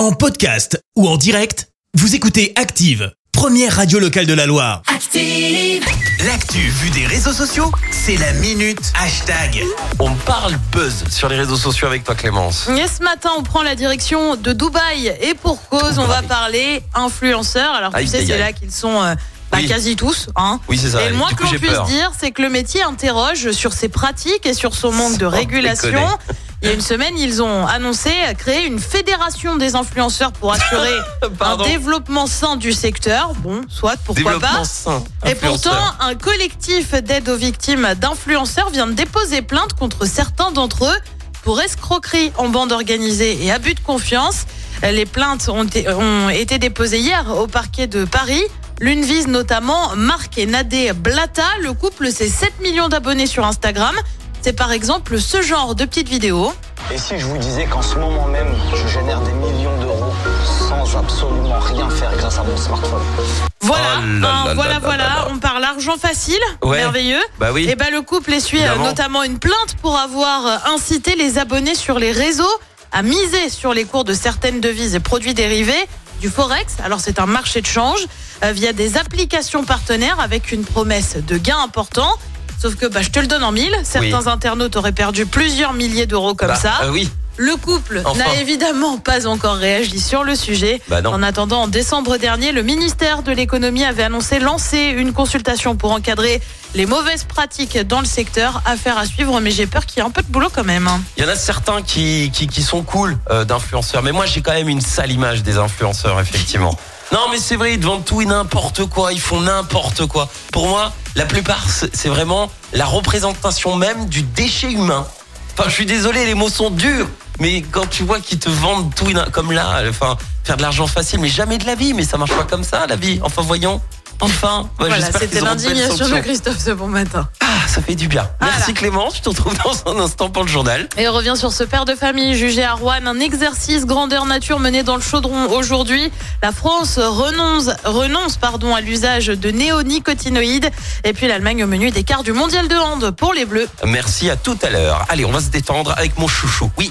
En podcast ou en direct, vous écoutez Active, première radio locale de la Loire. Active. L'actu vue des réseaux sociaux, c'est la minute hashtag. On parle buzz sur les réseaux sociaux avec toi Clémence. Et ce matin, on prend la direction de Dubaï et pour cause, on va parler influenceurs. Alors tu Aïe, sais, aïe, c'est aïe. là qu'ils sont euh, bah, Oui. quasi tous. Hein. Oui, c'est ça. et le moins Du que coup, l'on j'ai puisse peur. dire, c'est que le métier interroge sur ses pratiques et sur son manque de Sans régulation. déconner. Il y a une semaine, ils ont annoncé créer une fédération des influenceurs pour assurer un Pardon. développement sain du secteur. Bon, soit, pourquoi Développement pas. sain. Et influenceur. pourtant, un collectif d'aide aux victimes d'influenceurs vient de déposer plainte contre certains d'entre eux pour escroquerie en bande organisée et abus de confiance. Les plaintes ont été, ont été déposées hier au parquet de Paris. L'une vise notamment Marc et Nadé Blata. Le couple, c'est 7 millions d'abonnés sur Instagram. C'est par exemple ce genre de petites vidéos. Et si je vous disais qu'en ce moment même, je génère des millions d'euros sans absolument rien faire grâce à mon smartphone Voilà, Oh là hein, là voilà, là là voilà. là là. On parle argent facile, Ouais. merveilleux. Bah oui. Et ben le couple essuie euh, Évidemment. notamment une plainte pour avoir euh, incité les abonnés sur les réseaux à miser sur les cours de certaines devises et produits dérivés du forex. Alors c'est un marché de change euh, via des applications partenaires avec une promesse de gains importants. Sauf que bah, je te le donne en mille. Certains internautes auraient perdu plusieurs milliers d'euros comme Bah, ça. euh, oui. Le couple Enfin. n'a évidemment pas encore réagi sur le sujet. Bah. En attendant, en décembre dernier, le ministère de l'économie avait annoncé lancer une consultation pour encadrer les mauvaises pratiques dans le secteur. Affaire à suivre, mais j'ai peur qu'il y ait un peu de boulot quand même. hein. Il y en a certains qui, qui, qui sont cool euh, d'influenceurs, mais moi j'ai quand même une sale image des influenceurs, effectivement. Non, mais c'est vrai, ils te vendent tout et n'importe quoi, ils font n'importe quoi. Pour moi, la plupart, c'est vraiment la représentation même du déchet humain. Enfin, je suis désolé, les mots sont durs, mais quand tu vois qu'ils te vendent tout comme là, enfin, faire de l'argent facile, mais jamais de la vie, mais ça marche pas comme ça, la vie. Enfin, voyons. Enfin, ouais, Voilà, j'espère c'était l'indignation de. Christophe ce bon matin. Ah, ça fait du bien. Voilà. Merci Clémence, je te retrouve dans un instant pour le journal. Et on revient sur ce père de famille jugé à Rouen, un exercice grandeur nature mené dans le chaudron aujourd'hui. La France renonce, renonce pardon, à l'usage de néonicotinoïdes. Et puis l'Allemagne au menu des quarts du mondial de hand pour les Bleus. Merci à tout à l'heure. Allez, on va se détendre avec mon chouchou. Oui.